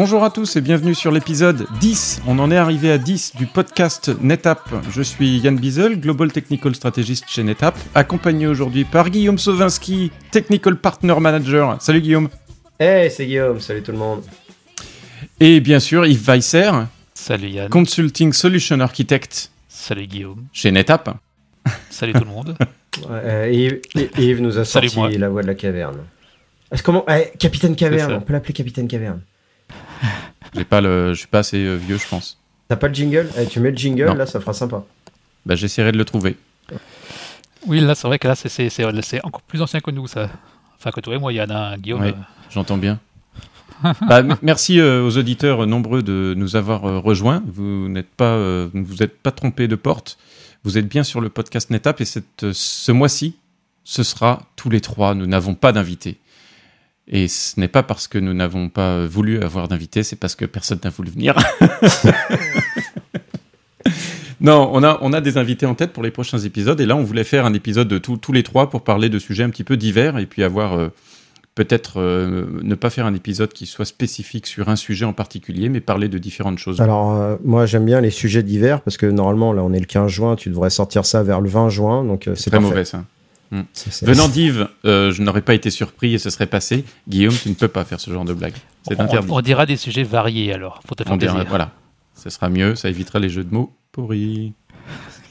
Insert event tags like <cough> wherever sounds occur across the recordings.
Bonjour à tous et bienvenue sur l'épisode 10. On en est arrivé à 10 du podcast NetApp. Je suis Yann Biesel, Global Technical Strategist chez NetApp, accompagné aujourd'hui par Guillaume Sovinski, Technical Partner Manager. Salut Guillaume. Hey, c'est Guillaume, salut tout le monde. Et bien sûr Yves Weisser. Salut Yann. Consulting Solution Architect. Salut Guillaume. Chez NetApp. Salut tout le monde. <laughs> Yves, Yves, nous a sorti la voix de la caverne. Comment eh, Capitaine Caverne, on peut l'appeler Capitaine Caverne. J'ai pas le, je suis pas assez euh, vieux, je pense. T'as pas le jingle? Eh, Tu mets le jingle, là, ça fera sympa. Bah, j'essaierai de le trouver. Oui, là, c'est vrai que là, c'est encore plus ancien que nous, ça. Enfin, que toi et moi, Yann, hein, Guillaume. Oui, j'entends bien. <laughs> bah, merci euh, aux auditeurs nombreux de nous avoir euh, rejoints. Vous n'êtes pas, vous êtes pas trompé de porte. Vous êtes bien sur le podcast NetApp et cette, ce mois-ci, ce sera tous les trois. Nous n'avons pas d'invités. Et ce n'est pas parce que nous n'avons pas voulu avoir d'invités, c'est parce que personne n'a voulu venir. <laughs> non, on a, on a des invités en tête pour les prochains épisodes. Et là, on voulait faire un épisode de tous les trois pour parler de sujets un petit peu divers et puis avoir euh, peut-être euh, ne pas faire un épisode qui soit spécifique sur un sujet en particulier, mais parler de différentes choses. Alors, euh, moi, j'aime bien les sujets divers parce que normalement, là, on est le 15 juin, tu devrais sortir ça vers le 20 juin. Donc, c'est très mauvais ça. Hmm. Venant d'Yves, euh, je n'aurais pas été surpris et ce serait passé. Guillaume, tu ne peux pas faire ce genre de blague. C'est interdit. On, dira des sujets variés alors, pour te faire plaisir. voilà, ce sera mieux, ça évitera les jeux de mots pourris.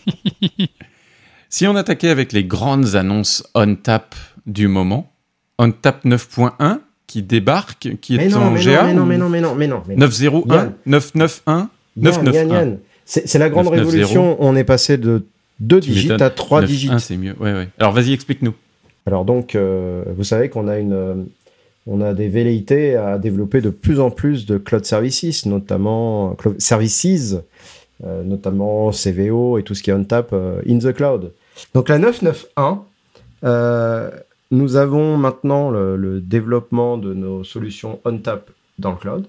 <laughs> si on attaquait avec les grandes annonces on-tap du moment, on-tap 9.1 qui débarque, qui est en GA mais non, mais non, mais non, mais non, mais non. 901, 991, 991. C'est la grande révolution. On est passé de deux digits à trois digits. c'est mieux. Ouais, ouais. Alors vas-y, explique-nous. Alors donc, euh, vous savez qu'on a une, euh, on a des velléités à développer de plus en plus de cloud services, notamment cloud services, euh, notamment CVO et tout ce qui est on tap in the cloud. Donc la 991, nous avons maintenant le, le, développement de nos solutions on tap dans le cloud.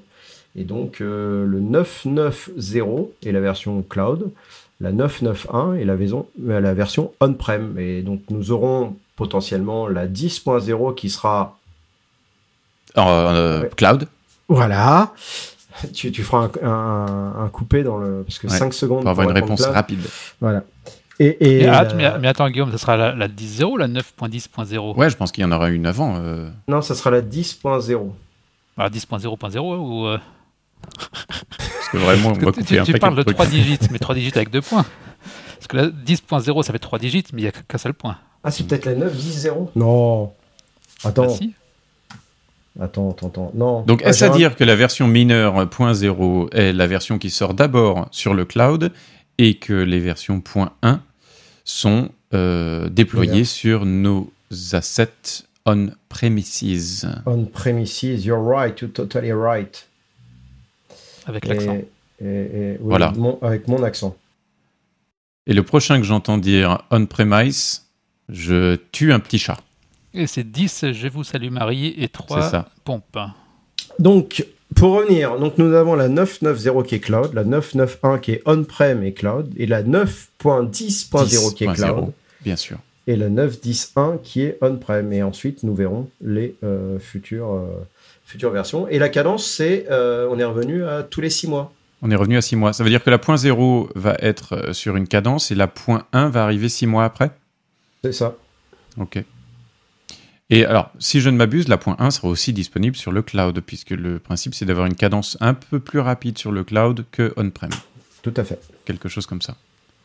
Et donc le 990 est la version cloud la 991 est la, euh, la version on-prem. Et donc nous aurons potentiellement la 10.0 qui sera en euh, cloud. Voilà. <laughs> Tu, tu feras un, coupé dans le parce que 5 secondes pour avoir une réponse rapide. Voilà. Et, et mais, attends Guillaume, ça sera la, 10.0 ou la 9.10.0 Ouais, je pense qu'il y en aura une avant. Euh. Non, ça sera la 10.0. Ah, 10.0.0 ou <laughs> Parce que vraiment, on va couper tu, tu parles de 3 digits, mais 3 digits avec 2 points. Parce que là, 10.0, ça fait 3 digits, mais il n'y a qu'un seul point. Ah, c'est peut-être la 9, 10, 0 Non. Attends. Ah, si. Attends, attends, attends. Non. Donc, est-ce à dire que la version mineure .0 est la version qui sort d'abord sur le cloud et que les versions .1 sont euh, déployées sur nos assets on-premises? On-premises, you're right, you're totally right. Avec l'accent. voilà. avec mon accent. Et le prochain que j'entends dire on-premise, je tue un petit chat. Et c'est 10, je vous salue Marie, et 3 pompes. Donc, pour revenir, donc nous avons la 9.9.0 qui est cloud, la 9.9.1 qui est on-prem et cloud, et la 9.10.0 qui est cloud. Bien sûr. Et la 9.10.1 qui est on-prem. Et ensuite, nous verrons les euh, futurs euh, future version. Et la cadence, c'est, euh, on est revenu à tous les 6 mois. On est revenu à 6 mois. Ça veut dire que la point 0 va être euh, sur une cadence et la point 1 va arriver 6 mois après? C'est ça. Ok. Et alors, si je ne m'abuse, la point 1 sera aussi disponible sur le cloud, puisque le principe, c'est d'avoir une cadence un peu plus rapide sur le cloud que on-prem. Tout à fait. Quelque chose comme ça.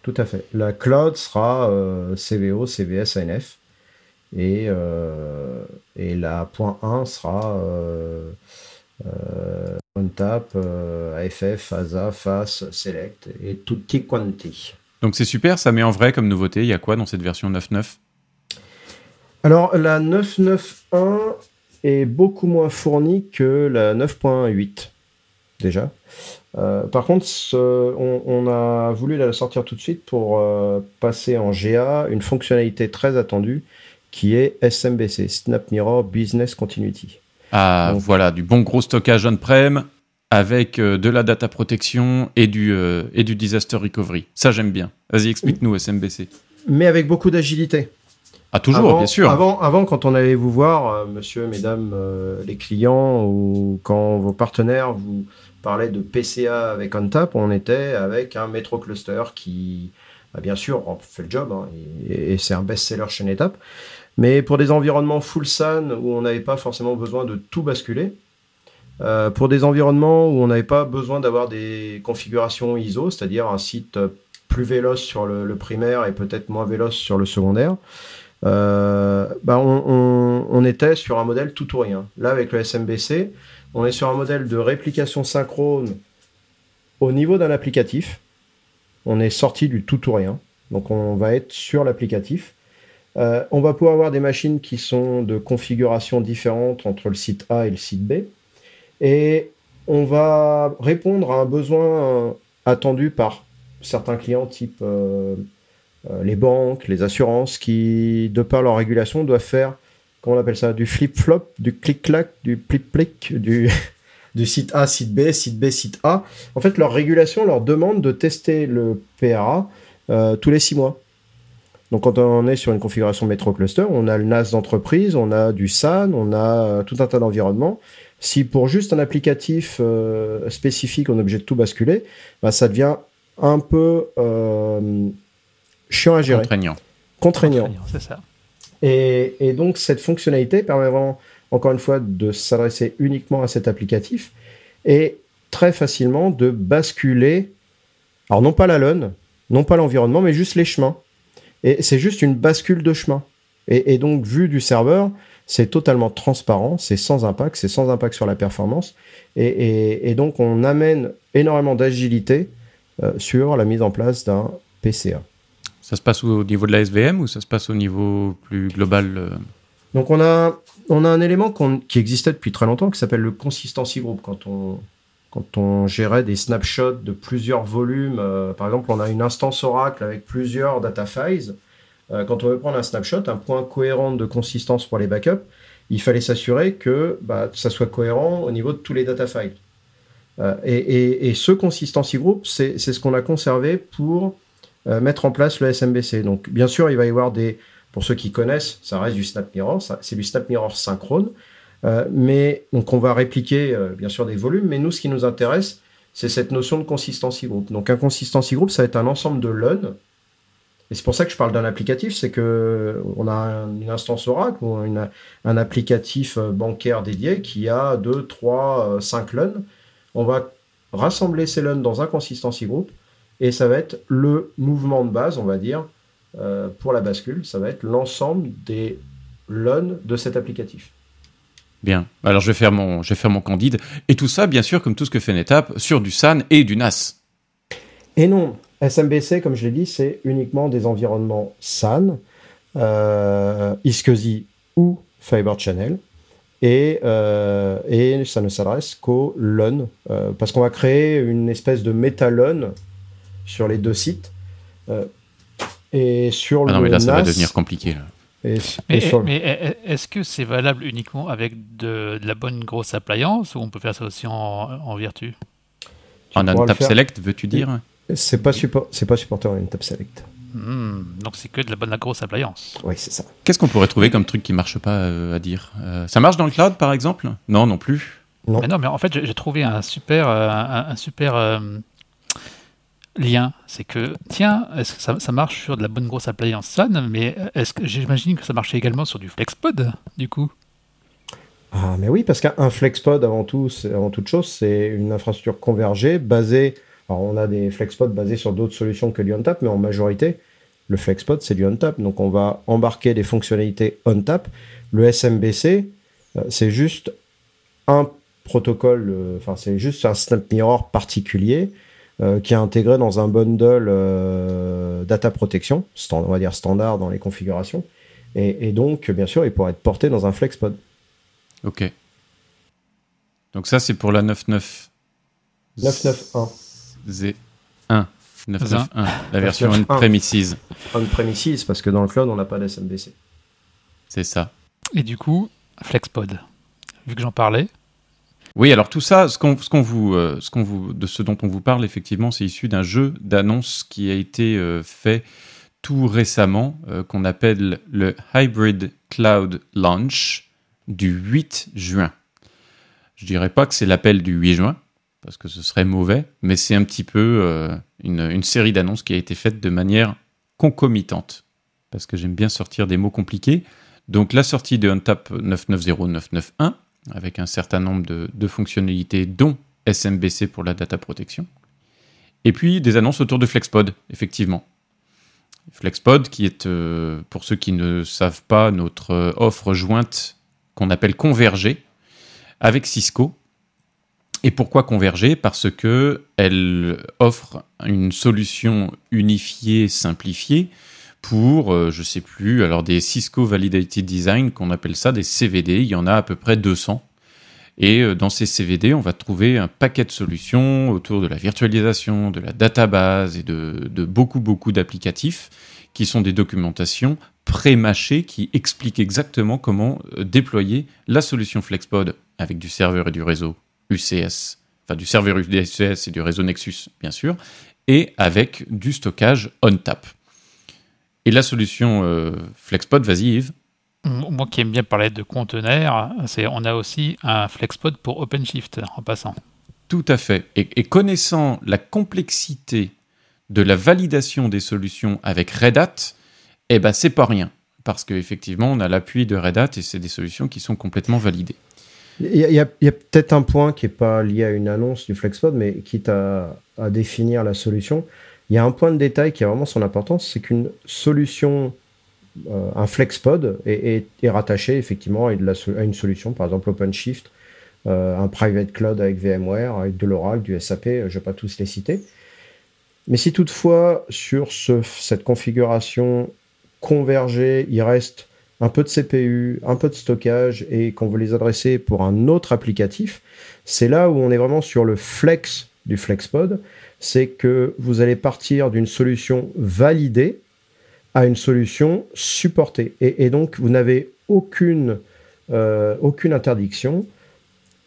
Tout à fait. La cloud sera euh, CVO, CVS, ANF. Et, euh, et la point 1 sera euh, euh, OnTap, AFF, ASA, FAS, Select et tutti quanti. Donc c'est super, ça met en vrai comme nouveauté. Il y a quoi dans cette version 9.9 Alors la 9.9.1 est beaucoup moins fournie que la 9.8 déjà. par contre, on, a voulu la sortir tout de suite pour passer en GA une fonctionnalité très attendue qui est SMBC, Snap Mirror Business Continuity. Ah, voilà, du bon gros stockage on-prem avec euh, de la data protection et du, euh, et du disaster recovery. Ça, j'aime bien. Vas-y, explique-nous SMBC. Mais avec beaucoup d'agilité. Ah, toujours, bien sûr. Avant, avant, quand on allait vous voir, monsieur, mesdames, les clients, ou quand vos partenaires vous parlaient de PCA avec OnTap, on était avec un Metro Cluster qui, bah, bien sûr, on fait le job, hein, et, c'est un best-seller chez NetApp. Mais pour des environnements full SAN où on n'avait pas forcément besoin de tout basculer, euh, pour des environnements où on n'avait pas besoin d'avoir des configurations ISO, c'est-à-dire un site plus véloce sur le, primaire et peut-être moins véloce sur le secondaire, euh, bah, on, était sur un modèle tout ou rien. Là, avec le SMBC, on est sur un modèle de réplication synchrone au niveau d'un applicatif. On est sorti du tout ou rien. Donc on va être sur l'applicatif. Euh, on va pouvoir avoir des machines qui sont de configuration différentes entre le site A et le site B. Et on va répondre à un besoin attendu par certains clients type euh, euh, les banques, les assurances, qui, de par leur régulation, doivent faire, comment on appelle ça, du flip-flop, du clic-clac, du plic-plic, <laughs> du, site A, site B, site B, site A. En fait, leur régulation leur demande de tester le PRA euh, tous les six mois. Donc quand on est sur une configuration Metro Cluster, on a le NAS d'entreprise, on a du SAN, on a tout un tas d'environnements. Si pour juste un applicatif euh, spécifique, on est obligé de tout basculer, bah, ça devient un peu euh, chiant à gérer. Contraignant. Contraignant. c'est ça. Et, donc, cette fonctionnalité permet vraiment, encore une fois, de s'adresser uniquement à cet applicatif et très facilement de basculer, alors non pas la LUN, non pas l'environnement, mais juste les chemins. Et c'est juste une bascule de chemin. Et, et donc, vu du serveur, c'est totalement transparent, c'est sans impact, c'est sans impact sur la performance. Et, donc, on amène énormément d'agilité euh, sur la mise en place d'un PCA. Ça se passe au niveau de la SVM ou ça se passe au niveau plus global euh? Donc, on a, on a un élément qui existait depuis très longtemps qui s'appelle le consistency group. Quand on, quand on gérait des snapshots de plusieurs volumes, euh, par exemple, on a une instance Oracle avec plusieurs data files euh, quand on veut prendre un snapshot, un point cohérent de consistance pour les backups, il fallait s'assurer que bah, ça soit cohérent au niveau de tous les data files. Euh, et, ce consistency group, c'est ce qu'on a conservé pour mettre en place le SMBC. Donc, bien sûr, il va y avoir des, pour ceux qui connaissent, ça reste du Snap Mirror, c'est du Snap Mirror synchrone. Mais donc, on va répliquer bien sûr des volumes, mais nous, ce qui nous intéresse, c'est cette notion de consistency group. Donc, un consistency group, ça va être un ensemble de LUN et c'est pour ça que je parle d'un applicatif, c'est que on a une instance Oracle ou un applicatif euh, bancaire dédié qui a 2, 3, 5 LUN. On va rassembler ces LUN dans un consistency group et ça va être le mouvement de base, on va dire, euh, pour la bascule. Ça va être l'ensemble des LUN de cet applicatif. Bien. Alors je vais faire mon, je vais faire mon candide. Et tout ça, bien sûr, comme tout ce que fait NetApp, sur du SAN et du NAS. Et non, SMBC, comme je l'ai dit, c'est uniquement des environnements SAN, euh, ou Fiber Channel. Et, euh, et ça ne s'adresse qu'au LUN, euh, parce qu'on va créer une espèce de méta-LUN sur les deux sites. Euh, et sur ah non, mais là, ça va devenir compliqué. Là. Mais, est-ce que c'est valable uniquement avec de, la bonne grosse appliance ou on peut faire ça aussi en, en vertu? En un tap select, veux-tu dire? C'est pas, support, c'est pas supporté en Tap Select. Hmm, donc c'est que de la bonne la grosse appliance. Oui, c'est ça. Qu'est-ce qu'on pourrait trouver comme truc qui marche pas euh, à dire? Euh, Ça marche dans le cloud, par exemple? Non, non plus. Non. Mais non, mais en fait, j'ai trouvé un super, euh, un, super lien. C'est que, tiens, est-ce que ça, marche sur de la bonne grosse appliance SAN, mais est-ce que j'imagine que ça marchait également sur du FlexPod, du coup? Ah, mais oui, parce qu'un FlexPod, avant, tout, avant toute chose, c'est une infrastructure convergée basée alors, on a des FlexPod basés sur d'autres solutions que du OnTap, mais en majorité, le FlexPod, c'est du OnTap. Donc, on va embarquer des fonctionnalités OnTap. Le SMBC, euh, c'est juste un protocole, euh, enfin, c'est juste un Snap Mirror particulier euh, qui est intégré dans un bundle data protection, on va dire standard dans les configurations. Et, et, donc, bien sûr, il pourrait être porté dans un FlexPod. Ok. Donc ça, c'est pour la 9.9. 9.9.1. Z1. 991, la version on-premises. On-premises, parce que dans le cloud, on n'a pas d'SMBC. C'est ça. Et du coup, Flexpod, vu que j'en parlais. Oui, alors tout ça, ce, qu'on, vous, euh, ce, qu'on vous, de ce dont on vous parle, effectivement, c'est issu d'un jeu d'annonce qui a été euh, fait tout récemment qu'on appelle le Hybrid Cloud Launch du 8 juin. Je dirais pas que c'est l'appel du 8 juin, parce que ce serait mauvais, mais c'est un petit peu une, une, série d'annonces qui a été faite de manière concomitante, parce que j'aime bien sortir des mots compliqués. Donc la sortie de Untap 990.991, avec un certain nombre de, fonctionnalités, dont SMBC pour la data protection. Et puis des annonces autour de FlexPod, effectivement. FlexPod, qui est, euh, pour ceux qui ne savent pas, notre euh, offre jointe qu'on appelle Converger avec Cisco. Et pourquoi Converger? Parce que elle offre une solution unifiée, simplifiée pour, je euh, je sais plus, alors des Cisco Validated Design, qu'on appelle ça des CVD. Il y en a à peu près 200. Et euh, dans ces CVD, on va trouver un paquet de solutions autour de la virtualisation, de la database et de, beaucoup, beaucoup d'applicatifs qui sont des documentations pré-mâchées qui expliquent exactement comment euh, déployer la solution FlexPod avec du serveur et du réseau UCS, enfin du serveur UCS et du réseau Nexus, bien sûr, et avec du stockage on-tap. Et la solution euh, FlexPod, vas-y Yves. Moi qui aime bien parler de conteneurs, c'est on a aussi un FlexPod pour OpenShift en passant. Tout à fait. Et, connaissant la complexité de la validation des solutions avec Red Hat, eh ben c'est pas rien. Parce qu'effectivement, on a l'appui de Red Hat et c'est des solutions qui sont complètement validées. Il y a, peut-être un point qui n'est pas lié à une annonce du FlexPod, mais quitte à, à définir la solution. Il y a un point de détail qui a vraiment son importance, c'est qu'une solution, euh, un FlexPod, est, rattaché effectivement à, une solution, par exemple OpenShift, euh, un private cloud avec VMware, avec de l'Oracle, du SAP, je ne vais pas tous les citer. Mais si toutefois, sur cette configuration convergée, il reste un peu de CPU, un peu de stockage et qu'on veut les adresser pour un autre applicatif, c'est là où on est vraiment sur le flex du FlexPod c'est que vous allez partir d'une solution validée à une solution supportée. Et, donc, vous n'avez aucune, euh, aucune interdiction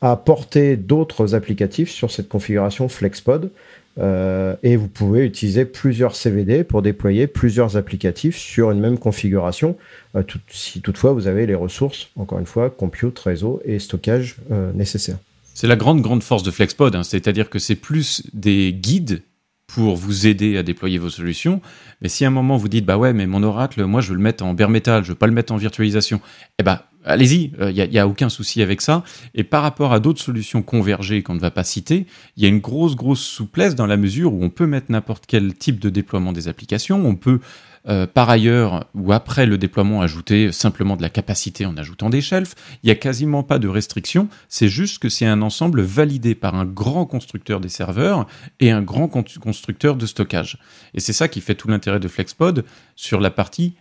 à porter d'autres applicatifs sur cette configuration FlexPod. Euh, et vous pouvez utiliser plusieurs CVD pour déployer plusieurs applicatifs sur une même configuration, euh, si toutefois vous avez les ressources, encore une fois, compute, réseau et stockage nécessaires. C'est la grande, grande force de FlexPod, hein. c'est-à-dire que c'est plus des guides pour vous aider à déployer vos solutions. Mais si à un moment vous dites, bah ouais, mais mon Oracle, moi je veux le mettre en bare metal, je veux pas le mettre en virtualisation, eh ben allez-y, il n'y a, y a, aucun souci avec ça. Et par rapport à d'autres solutions convergées qu'on ne va pas citer, il y a une grosse, grosse souplesse dans la mesure où on peut mettre n'importe quel type de déploiement des applications, on peut euh, par ailleurs, ou après le déploiement, ajouter simplement de la capacité en ajoutant des shelves. Il n'y a quasiment pas de restrictions. C'est juste que c'est un ensemble validé par un grand constructeur des serveurs et un grand constructeur de stockage. Et c'est ça qui fait tout l'intérêt de FlexPod sur la partie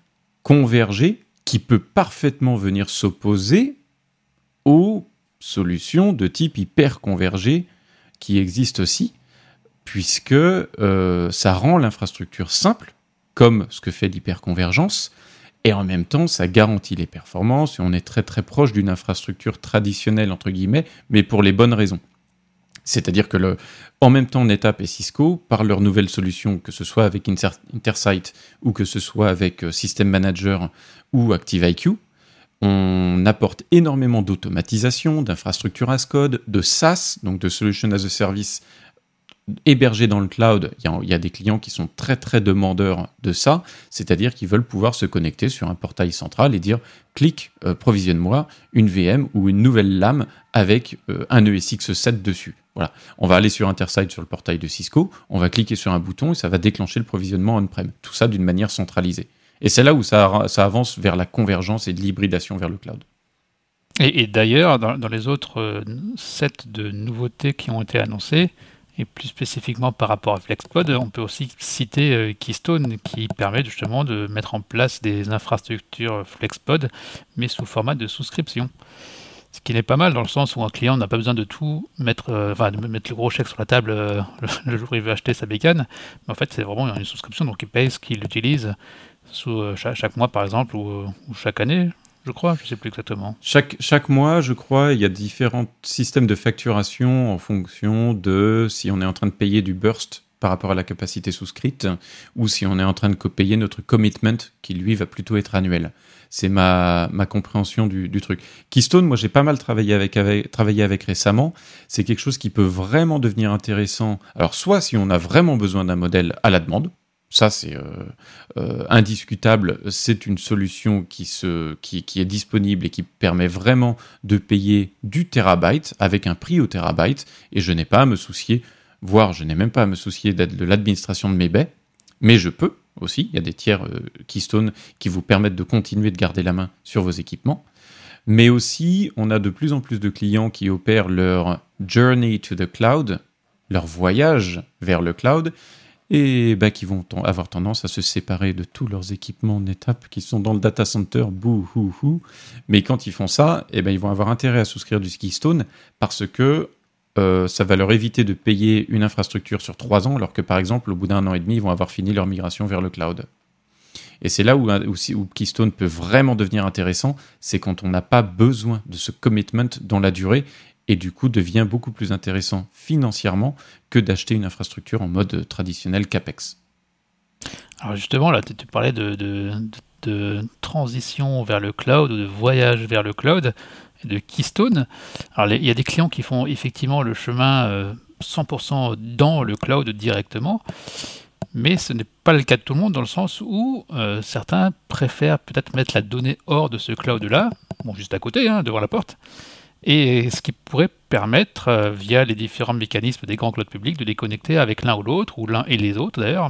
convergée qui peut parfaitement venir s'opposer aux solutions de type hyper convergé qui existent aussi, puisque euh, ça rend l'infrastructure simple comme ce que fait l'hyperconvergence, et en même temps, ça garantit les performances, et on est très très proche d'une infrastructure traditionnelle, entre guillemets, mais pour les bonnes raisons. C'est-à-dire que le, en même temps, NetApp et Cisco, par leur nouvelle solution, que ce soit avec Intersight ou que ce soit avec euh, System Manager ou ActiveIQ, on apporte énormément d'automatisation, d'infrastructure as code, de SaaS, donc de Solution as a Service hébergé dans le cloud, il y, a, des clients qui sont très très demandeurs de ça, c'est-à-dire qu'ils veulent pouvoir se connecter sur un portail central et dire clique, euh, provisionne-moi une VM ou une nouvelle lame avec euh, un ESX7 dessus. On va aller sur Intersite sur le portail de Cisco, on va cliquer sur un bouton et ça va déclencher le provisionnement on-prem. Tout ça d'une manière centralisée. Et c'est là où ça, ça avance vers la convergence et de l'hybridation vers le cloud. Et, d'ailleurs, dans, dans, les autres euh, sets de nouveautés qui ont été annoncées, et plus spécifiquement par rapport à FlexPod, on peut aussi citer euh, Keystone qui permet justement de mettre en place des infrastructures FlexPod, mais sous format de souscription. Ce qui n'est pas mal dans le sens où un client n'a pas besoin de tout mettre, euh, enfin, de mettre le gros chèque sur la table euh, <laughs> le jour où il veut acheter sa bécane. Mais en fait, c'est vraiment une souscription, donc il paye ce qu'il utilise sous, chaque, mois par exemple ou chaque année je crois, je ne sais plus exactement. Chaque, mois, je crois, il y a différents systèmes de facturation en fonction de si on est en train de payer du burst par rapport à la capacité souscrite, ou si on est en train de payer notre commitment, qui lui va plutôt être annuel. C'est ma, compréhension du, truc. Keystone, moi j'ai pas mal travaillé avec récemment. C'est quelque chose qui peut vraiment devenir intéressant. Alors soit si on a vraiment besoin d'un modèle à la demande, ça c'est euh, euh, indiscutable, c'est une solution qui, se, est disponible et qui permet vraiment de payer du terabyte avec un prix au terabyte, et je n'ai pas à me soucier, voire je n'ai même pas à me soucier de l'administration de mes baies, mais je peux aussi, il y a des tiers euh, Keystone qui vous permettent de continuer de garder la main sur vos équipements, mais aussi on a de plus en plus de clients qui opèrent leur journey to the cloud, leur voyage vers le cloud, et bah, qui vont avoir tendance à se séparer de tous leurs équipements NetApp qui sont dans le data center, bouhouhou. Mais quand ils font ça, eh ben, ils vont avoir intérêt à souscrire du Keystone parce que euh, ça va leur éviter de payer une infrastructure sur trois ans, alors que par exemple, au bout d'un an et demi, ils vont avoir fini leur migration vers le cloud. Et c'est là où, où, Keystone peut vraiment devenir intéressant, c'est quand on n'a pas besoin de ce commitment dans la durée et du coup devient beaucoup plus intéressant financièrement que d'acheter une infrastructure en mode traditionnel CAPEX. Alors justement, là, tu parlais de, transition vers le cloud ou de voyage vers le cloud, de Keystone. Alors il y a des clients qui font effectivement le chemin 100% euh, dans le cloud directement, mais ce n'est pas le cas de tout le monde dans le sens où euh, certains préfèrent peut-être mettre la donnée hors de ce cloud-là, bon, juste à côté, hein, devant la porte, et ce qui pourrait permettre, euh, via les différents mécanismes des grands clouds publics, de les connecter avec l'un ou l'autre, ou l'un et les autres d'ailleurs,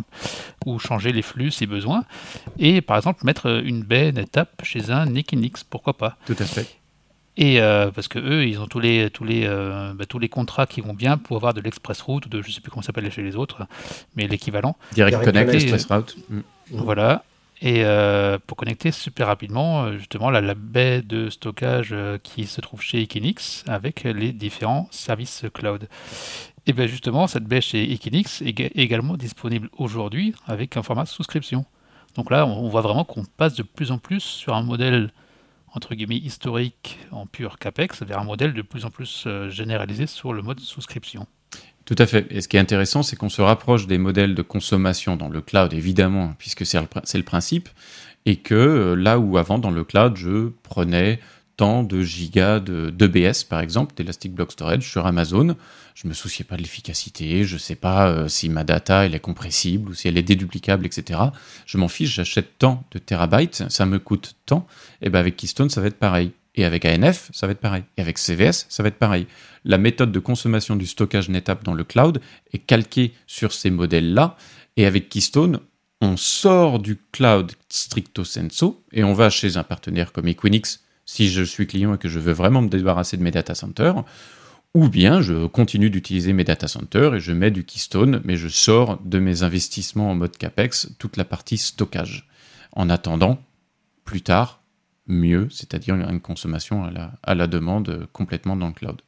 ou changer les flux si besoin, et par exemple mettre une baie étape chez un Nikinix, pourquoi pas. Tout à fait. Et euh, parce que eux, ils ont tous les tous les euh, bah, tous les contrats qui vont bien pour avoir de l'express route ou de je sais plus comment ça s'appelle chez les autres, mais l'équivalent. Direct, Connect, Express Route. Voilà. Et euh, pour connecter super rapidement euh, justement la, la baie de stockage euh, qui se trouve chez Equinix avec les différents services cloud. Et bien justement, cette baie chez Equinix est également disponible aujourd'hui avec un format souscription. Donc là, on voit vraiment qu'on passe de plus en plus sur un modèle entre guillemets historique en pur CAPEX vers un modèle de plus en plus généralisé sur le mode souscription. Tout à fait. Et ce qui est intéressant, c'est qu'on se rapproche des modèles de consommation dans le cloud, évidemment, puisque c'est le, principe, et que euh, là où avant, dans le cloud, je prenais tant de gigas de d'EBS, par exemple, d'Elastic Block Storage sur Amazon, je me souciais pas de l'efficacité, je sais pas euh, si ma data elle est compressible ou si elle est déduplicable, etc. Je m'en fiche, j'achète tant de terabytes, ça me coûte tant, et ben avec Keystone, ça va être pareil. Et avec ANF, ça va être pareil. Et avec CVS, ça va être pareil. La méthode de consommation du stockage NetApp dans le cloud est calquée sur ces modèles-là. Et avec Keystone, on sort du cloud stricto sensu et on va chez un partenaire comme Equinix si je suis client et que je veux vraiment me débarrasser de mes data centers. Ou bien je continue d'utiliser mes data centers et je mets du Keystone, mais je sors de mes investissements en mode CAPEX toute la partie stockage. En attendant, plus tard, mieux, c'est-à-dire une consommation à la, à la, demande complètement dans le cloud.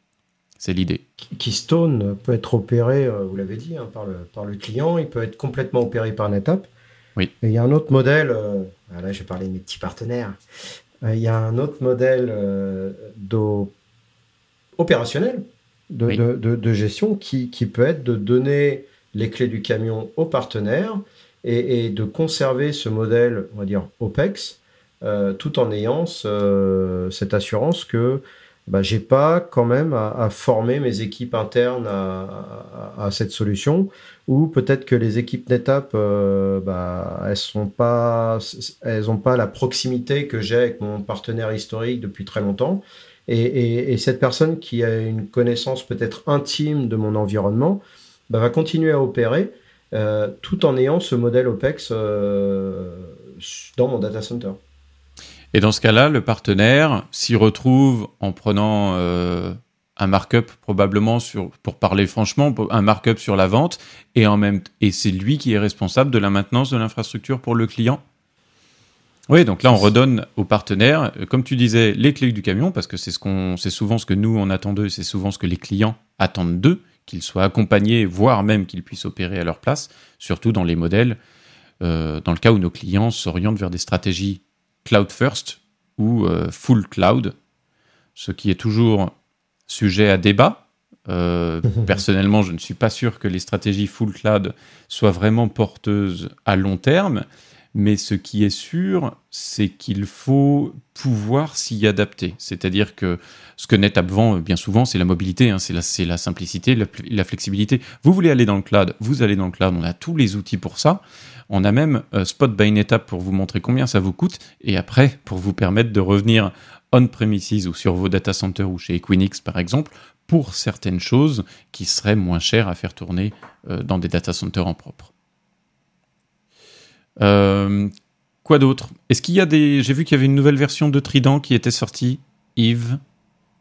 C'est l'idée. Keystone peut être opéré, euh, vous l'avez dit, hein, par, le, par le client, il peut être complètement opéré par NetApp. Oui. Et il y a un autre modèle, euh, ah, là je vais parler de mes petits partenaires, euh, il y a un autre modèle opérationnel de, de, de, gestion qui, qui, peut être de donner les clés du camion au partenaire et, et de conserver ce modèle, on va dire, OPEX, euh, tout en ayant cette assurance que bah, j'ai pas quand même à, former mes équipes internes à, cette solution ou peut-être que les équipes NetApp euh, bah, elles sont pas elles ont pas la proximité que j'ai avec mon partenaire historique depuis très longtemps et, cette personne qui a une connaissance peut-être intime de mon environnement bah, va continuer à opérer euh, tout en ayant ce modèle OPEX dans mon data center. Et dans ce cas-là, le partenaire s'y retrouve en prenant euh, un markup probablement sur, pour parler franchement, un markup sur la vente, et en même et c'est lui qui est responsable de la maintenance de l'infrastructure pour le client. Oui, donc là on redonne au partenaire, euh, comme tu disais, les clés du camion, parce que c'est ce qu'on, c'est souvent ce que nous on attend d'eux, c'est souvent ce que les clients attendent d'eux, qu'ils soient accompagnés, voire même qu'ils puissent opérer à leur place, surtout dans les modèles, euh, dans le cas où nos clients s'orientent vers des stratégies cloud first ou euh, full cloud, ce qui est toujours sujet à débat. Euh, <laughs> personnellement, je ne suis pas sûr que les stratégies full cloud soient vraiment porteuses à long terme. Mais ce qui est sûr, c'est qu'il faut pouvoir s'y adapter. C'est-à-dire que ce que NetApp vend bien souvent, c'est la mobilité, hein, c'est la, simplicité, la, la, flexibilité. Vous voulez aller dans le cloud, vous allez dans le cloud, on a tous les outils pour ça. On a même euh, Spot by NetApp pour vous montrer combien ça vous coûte, et après, pour vous permettre de revenir on-premises ou sur vos data centers ou chez Equinix par exemple, pour certaines choses qui seraient moins chères à faire tourner euh, dans des data centers en propre. Euh, quoi d'autre? Est-ce qu'il y a des. J'ai vu qu'il y avait une nouvelle version de Trident qui était sortie. Yves?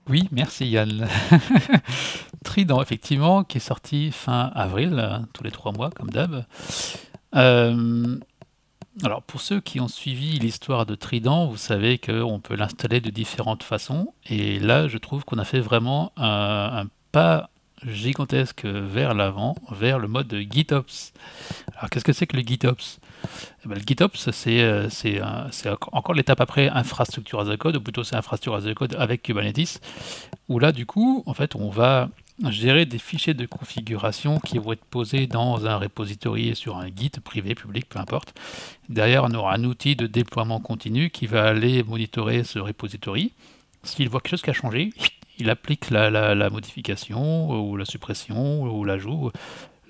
Oui, merci Yann. <laughs> Trident, effectivement, qui est sorti fin avril, tous les trois mois, comme d'hab. Euh, alors, pour ceux qui ont suivi l'histoire de Trident, vous savez qu'on peut l'installer de différentes façons. Et là, je trouve qu'on a fait vraiment un pas gigantesque vers l'avant, vers le mode GitOps. Alors qu'est-ce que c'est que le GitOps? Eh ben, Le GitOps, c'est, euh, encore l'étape après infrastructure as a code, ou plutôt c'est infrastructure as a code avec Kubernetes, où là, du coup, en fait, on va gérer des fichiers de configuration qui vont être posés dans un repository sur un Git privé, public, peu importe. Derrière, on aura un outil de déploiement continu qui va aller monitorer ce repository. S'il voit quelque chose qui a changé, il applique la, modification ou la suppression ou l'ajout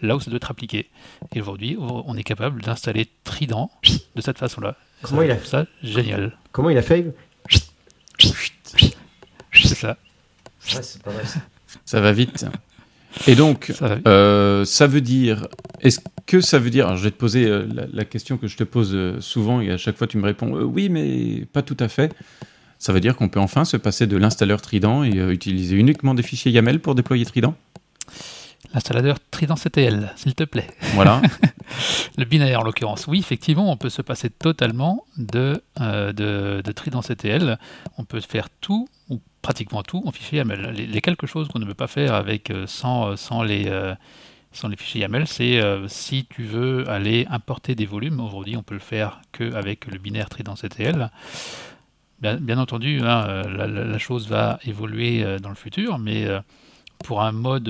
là où ça doit être appliqué. Et aujourd'hui, on est capable d'installer Trident de cette façon-là. Comment il a fait ça Génial. Comment il a fait C'est ça. Ça va vite. Et donc, ça, euh, ça veut dire, est-ce que ça veut dire, alors je vais te poser euh, la, question que je te pose euh, souvent et à chaque fois tu me réponds oui, mais pas tout à fait. Ça veut dire qu'on peut enfin se passer de l'installeur Trident et euh, utiliser uniquement des fichiers YAML pour déployer Trident? L'installateur Trident CTL, s'il te plaît. Voilà. <laughs> le binaire en l'occurrence. Oui, effectivement, on peut se passer totalement de, euh, de, Trident CTL. On peut faire tout, ou pratiquement tout, en fichier YAML. Les, quelque chose qu'on ne peut pas faire avec euh, sans, sans les sans les fichiers YAML, c'est si tu veux aller importer des volumes, aujourd'hui on peut le faire qu'avec le binaire Trident CTL. Bien, entendu, hein, euh, la, chose va évoluer euh, dans le futur, mais euh, pour un mode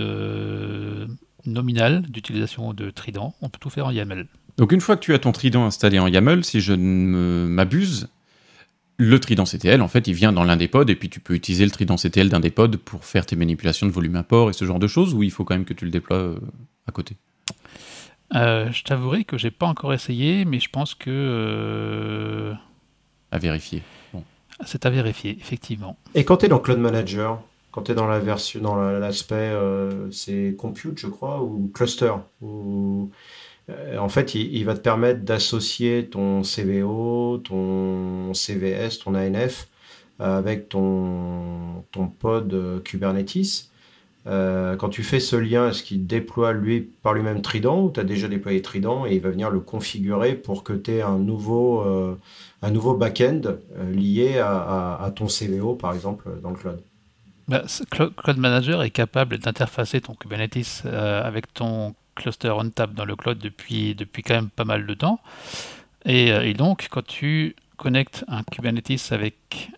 nominal d'utilisation de Trident, on peut tout faire en YAML. Donc une fois que tu as ton Trident installé en YAML, si je ne m'abuse, le Trident CTL, en fait, il vient dans l'un des pods, et puis tu peux utiliser le Trident CTL d'un des pods pour faire tes manipulations de volume import et ce genre de choses, ou il faut quand même que tu le déploies à côté? Je t'avouerai que j'ai pas encore essayé, mais je pense que... À vérifier. C'est à vérifier, effectivement. Et quand tu es dans Cloud Manager, quand tu es dans la version, dans l'aspect, euh, c'est compute, je crois, ou cluster, ou euh, en fait, il, va te permettre d'associer ton CVO, ton CVS, ton ANF avec ton, pod Kubernetes. Euh, quand tu fais ce lien, est-ce qu'il déploie lui par lui-même Trident ou tu as déjà déployé Trident et il va venir le configurer pour que tu aies un nouveau, euh, un nouveau back-end euh, lié à, ton CVO par exemple dans le cloud bah, Cloud Manager est capable d'interfacer ton Kubernetes avec ton cluster on-tap dans le cloud depuis, depuis quand même pas mal de temps. Et, et donc, quand tu connectes un Kubernetes avec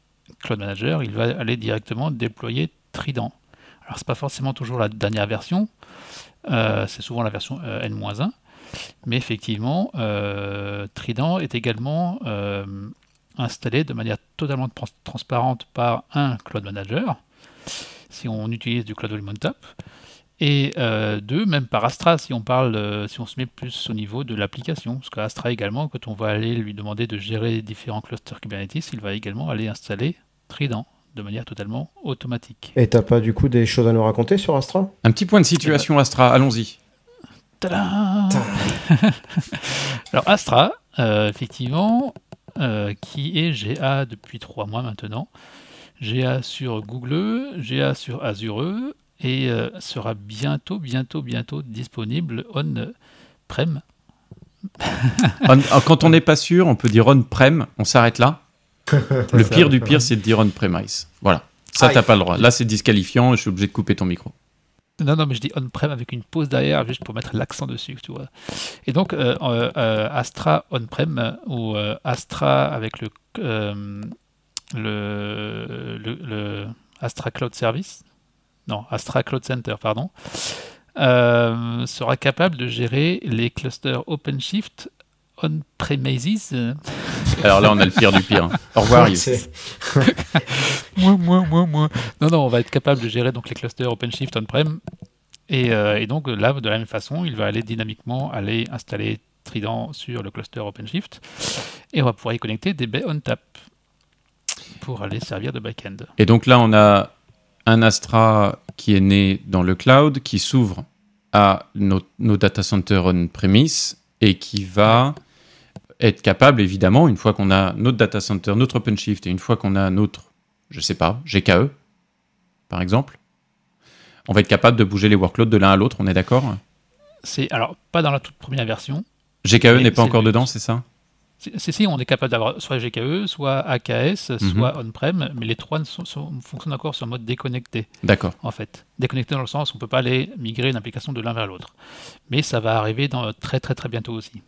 Cloud Manager, il va aller directement déployer Trident. Alors, c'est pas forcément toujours la dernière version, euh, c'est souvent la version euh, N-1, mais effectivement, euh, Trident est également installé de manière totalement transparente par un Cloud Manager, si on utilise du Cloud Volume Tap, et deux, même par Astra, si on parle, si on se met plus au niveau de l'application, parce qu'Astra également, quand on va aller lui demander de gérer différents clusters Kubernetes, il va également aller installer Trident de manière totalement automatique. Et t'as pas du coup des choses à nous raconter sur Astra? Un petit point de situation Astra, allons-y. <laughs> Alors Astra, euh, effectivement, euh, qui est GA depuis trois mois maintenant. GA sur Google, GA sur Azure et euh, sera bientôt, bientôt, bientôt disponible on-prem. <laughs> Quand on n'est pas sûr, on peut dire on-prem, on s'arrête là le <laughs> pire du pire, c'est de dire on-premise. Voilà. Ça, t'as pas le droit. Là, c'est disqualifiant et je suis obligé de couper ton micro. Non, non, mais je dis on-prem avec une pause derrière, juste pour mettre l'accent dessus, tu vois. Et donc, euh, euh, Astra on-prem ou euh, Astra avec le, le, Astra Cloud Service, non, Astra Cloud Center, pardon, sera capable de gérer les clusters OpenShift on-premises. Alors là, on a le pire du pire. Hein. Au revoir, moi, moi, moi, moi. Non, non, on va être capable de gérer donc les clusters OpenShift on-prem. Et, euh, et, donc là, de la même façon, il va aller dynamiquement aller installer Trident sur le cluster OpenShift. Et on va pouvoir y connecter des baies on-tap pour aller servir de back-end. Et donc là, on a un Astra qui est né dans le cloud, qui s'ouvre à nos, data centers on-premise et qui va être capable, évidemment, une fois qu'on a notre data center, notre OpenShift, et une fois qu'on a notre, je sais pas, GKE, par exemple, on va être capable de bouger les workloads de l'un à l'autre, on est d'accord? C'est alors pas dans la toute première version. GKE n'est pas encore dedans, c'est ça? Si, si, on est capable d'avoir soit GKE, soit AKS, mhm. soit on-prem, mais les trois fonctionnent encore sur mode déconnecté. D'accord. En fait, déconnecté dans le sens où on ne peut pas aller migrer une application de l'un vers l'autre. Mais ça va arriver dans, très très très bientôt aussi.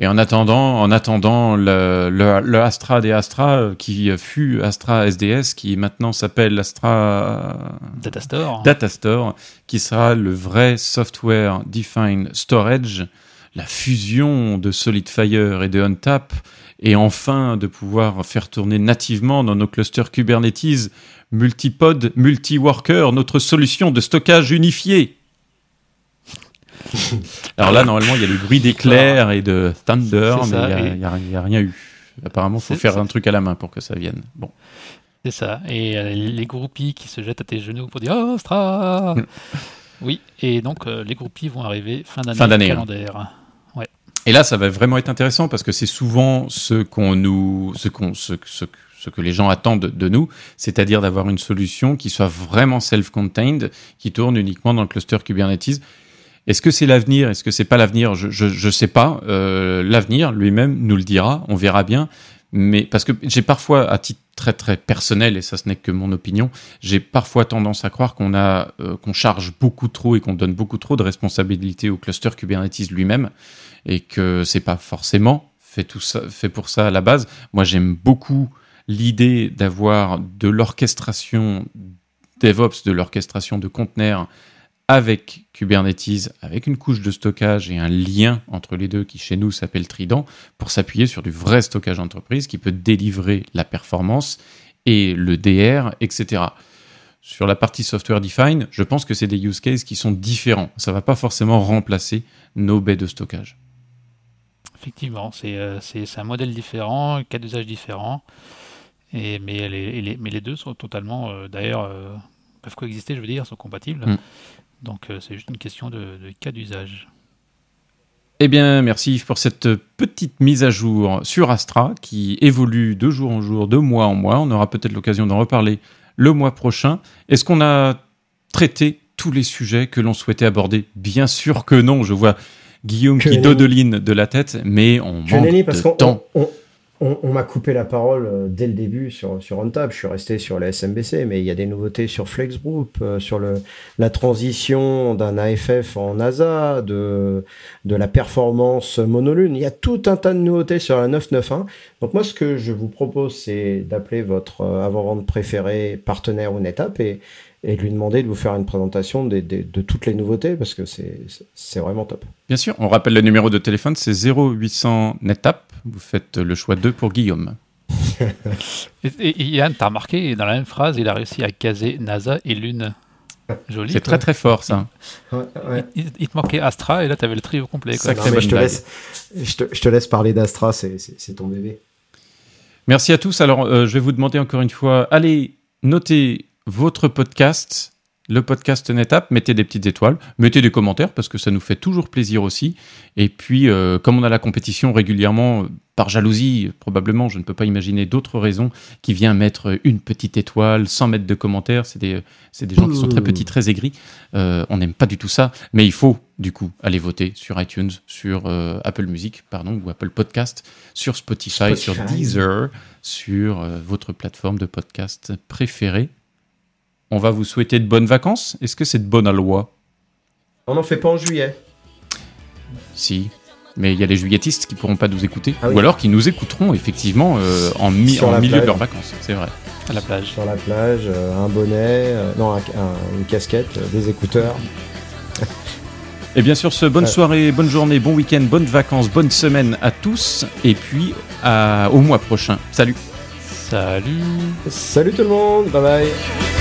Et en attendant, en attendant le, le, Astra des Astra euh, qui fut Astra SDS, qui maintenant s'appelle Astra Datastore. Datastore, qui sera le vrai software defined storage la fusion de SolidFire et de ONTAP, et enfin de pouvoir faire tourner nativement dans nos clusters Kubernetes multipod, multi-worker, notre solution de stockage unifié. <laughs> Alors là, normalement, il y a le bruit d'éclairs et de thunder, mais il n'y a, rien eu. Apparemment, il faut faire un truc à la main pour que ça vienne. Bon. C'est ça. Et euh, les groupies qui se jettent à tes genoux pour dire Oh, Astra Oui, et donc euh, les groupies vont arriver fin d'année fin d'année, hein. calendaire. Et là, ça va vraiment être intéressant parce que c'est souvent ce qu'on nous, ce qu'on, ce, ce, ce, que les gens attendent de nous, c'est-à-dire d'avoir une solution qui soit vraiment self-contained, qui tourne uniquement dans le cluster Kubernetes. Est-ce que c'est l'avenir? Est-ce que c'est pas l'avenir? Je je je sais pas. Euh, l'avenir lui-même nous le dira. On verra bien. Mais parce que j'ai parfois, à titre très très personnel, et ça ce n'est que mon opinion, j'ai parfois tendance à croire qu'on a euh, qu'on charge beaucoup trop et qu'on donne beaucoup trop de responsabilités au cluster Kubernetes lui-même et que c'est pas forcément fait tout ça, fait pour ça à la base. Moi, j'aime beaucoup l'idée d'avoir de l'orchestration DevOps, de l'orchestration de conteneurs avec Kubernetes, avec une couche de stockage et un lien entre les deux qui chez nous s'appelle Trident, pour s'appuyer sur du vrai stockage d'entreprise qui peut délivrer la performance et le DR, etc. Sur la partie software define, je pense que c'est des use cases qui sont différents. Ça ne va pas forcément remplacer nos baies de stockage. Effectivement, euh, c'est un modèle différent, cas d'usage différent. Et, mais, les, mais les deux sont totalement, euh, d'ailleurs, euh, peuvent coexister, je veux dire, sont compatibles. Mm. Donc c'est juste une question de, cas d'usage. Eh bien, merci pour cette petite mise à jour sur Astra qui évolue de jour en jour, de mois en mois. On aura peut-être l'occasion d'en reparler le mois prochain. Est-ce qu'on a traité tous les sujets que l'on souhaitait aborder? Bien sûr que non. Je vois Guillaume qui dodeline de la tête, mais on manque de temps. On, m'a coupé la parole euh, dès le début sur, sur OnTap. Je suis resté sur la SMBC, mais il y a des nouveautés sur FlexGroup, euh, sur le, la transition d'un AFF en NASA, de, de la performance monolune. Il y a tout un tas de nouveautés sur la 991. Donc moi, ce que je vous propose, c'est d'appeler votre euh, avant-vente préféré, partenaire ou NetApp et, et de lui demander de vous faire une présentation de, de toutes les nouveautés parce que c'est vraiment top. Bien sûr, on rappelle le numéro de téléphone, c'est 0800 NetApp. Vous faites le choix 2 pour Guillaume. <laughs> et, Yann, t'as remarqué, dans la même phrase, il a réussi à caser NASA et Lune. Joli. C'est très très fort ça. Il, te manquait Astra et là tu avais le trio complet. je, te laisse, je, te, laisse, parler d'Astra, c'est ton bébé. Merci à tous. Alors euh, je vais vous demander encore une fois, allez noter votre podcast, le podcast NetApp, mettez des petites étoiles, mettez des commentaires parce que ça nous fait toujours plaisir aussi. Et puis, euh, comme on a la compétition régulièrement, par jalousie, probablement, je ne peux pas imaginer d'autres raisons, qui vient mettre une petite étoile sans mettre de commentaires. C'est des, des gens qui sont très petits, très aigris. Euh, on n'aime pas du tout ça, mais il faut du coup aller voter sur iTunes, sur euh, Apple Music, pardon, ou Apple Podcast, sur Spotify, sur Deezer, sur votre plateforme de podcast préférée on va vous souhaiter de bonnes vacances. Est-ce que c'est de bonne loi? On n'en fait pas en juillet. Si. Mais il y a les juilletistes qui pourront pas nous écouter. Ah Ou alors qui nous écouteront effectivement euh, en, milieu de leurs vacances. C'est vrai. à la plage. Sur la plage, euh, un bonnet, euh, non, un- un- une casquette, euh, des écouteurs. Et bien sûr, ce bonne Ouais. soirée, bonne journée, bon week-end, bonnes vacances, bonne semaine à tous. Et puis à- au mois prochain. Salut Salut Salut tout le monde, bye bye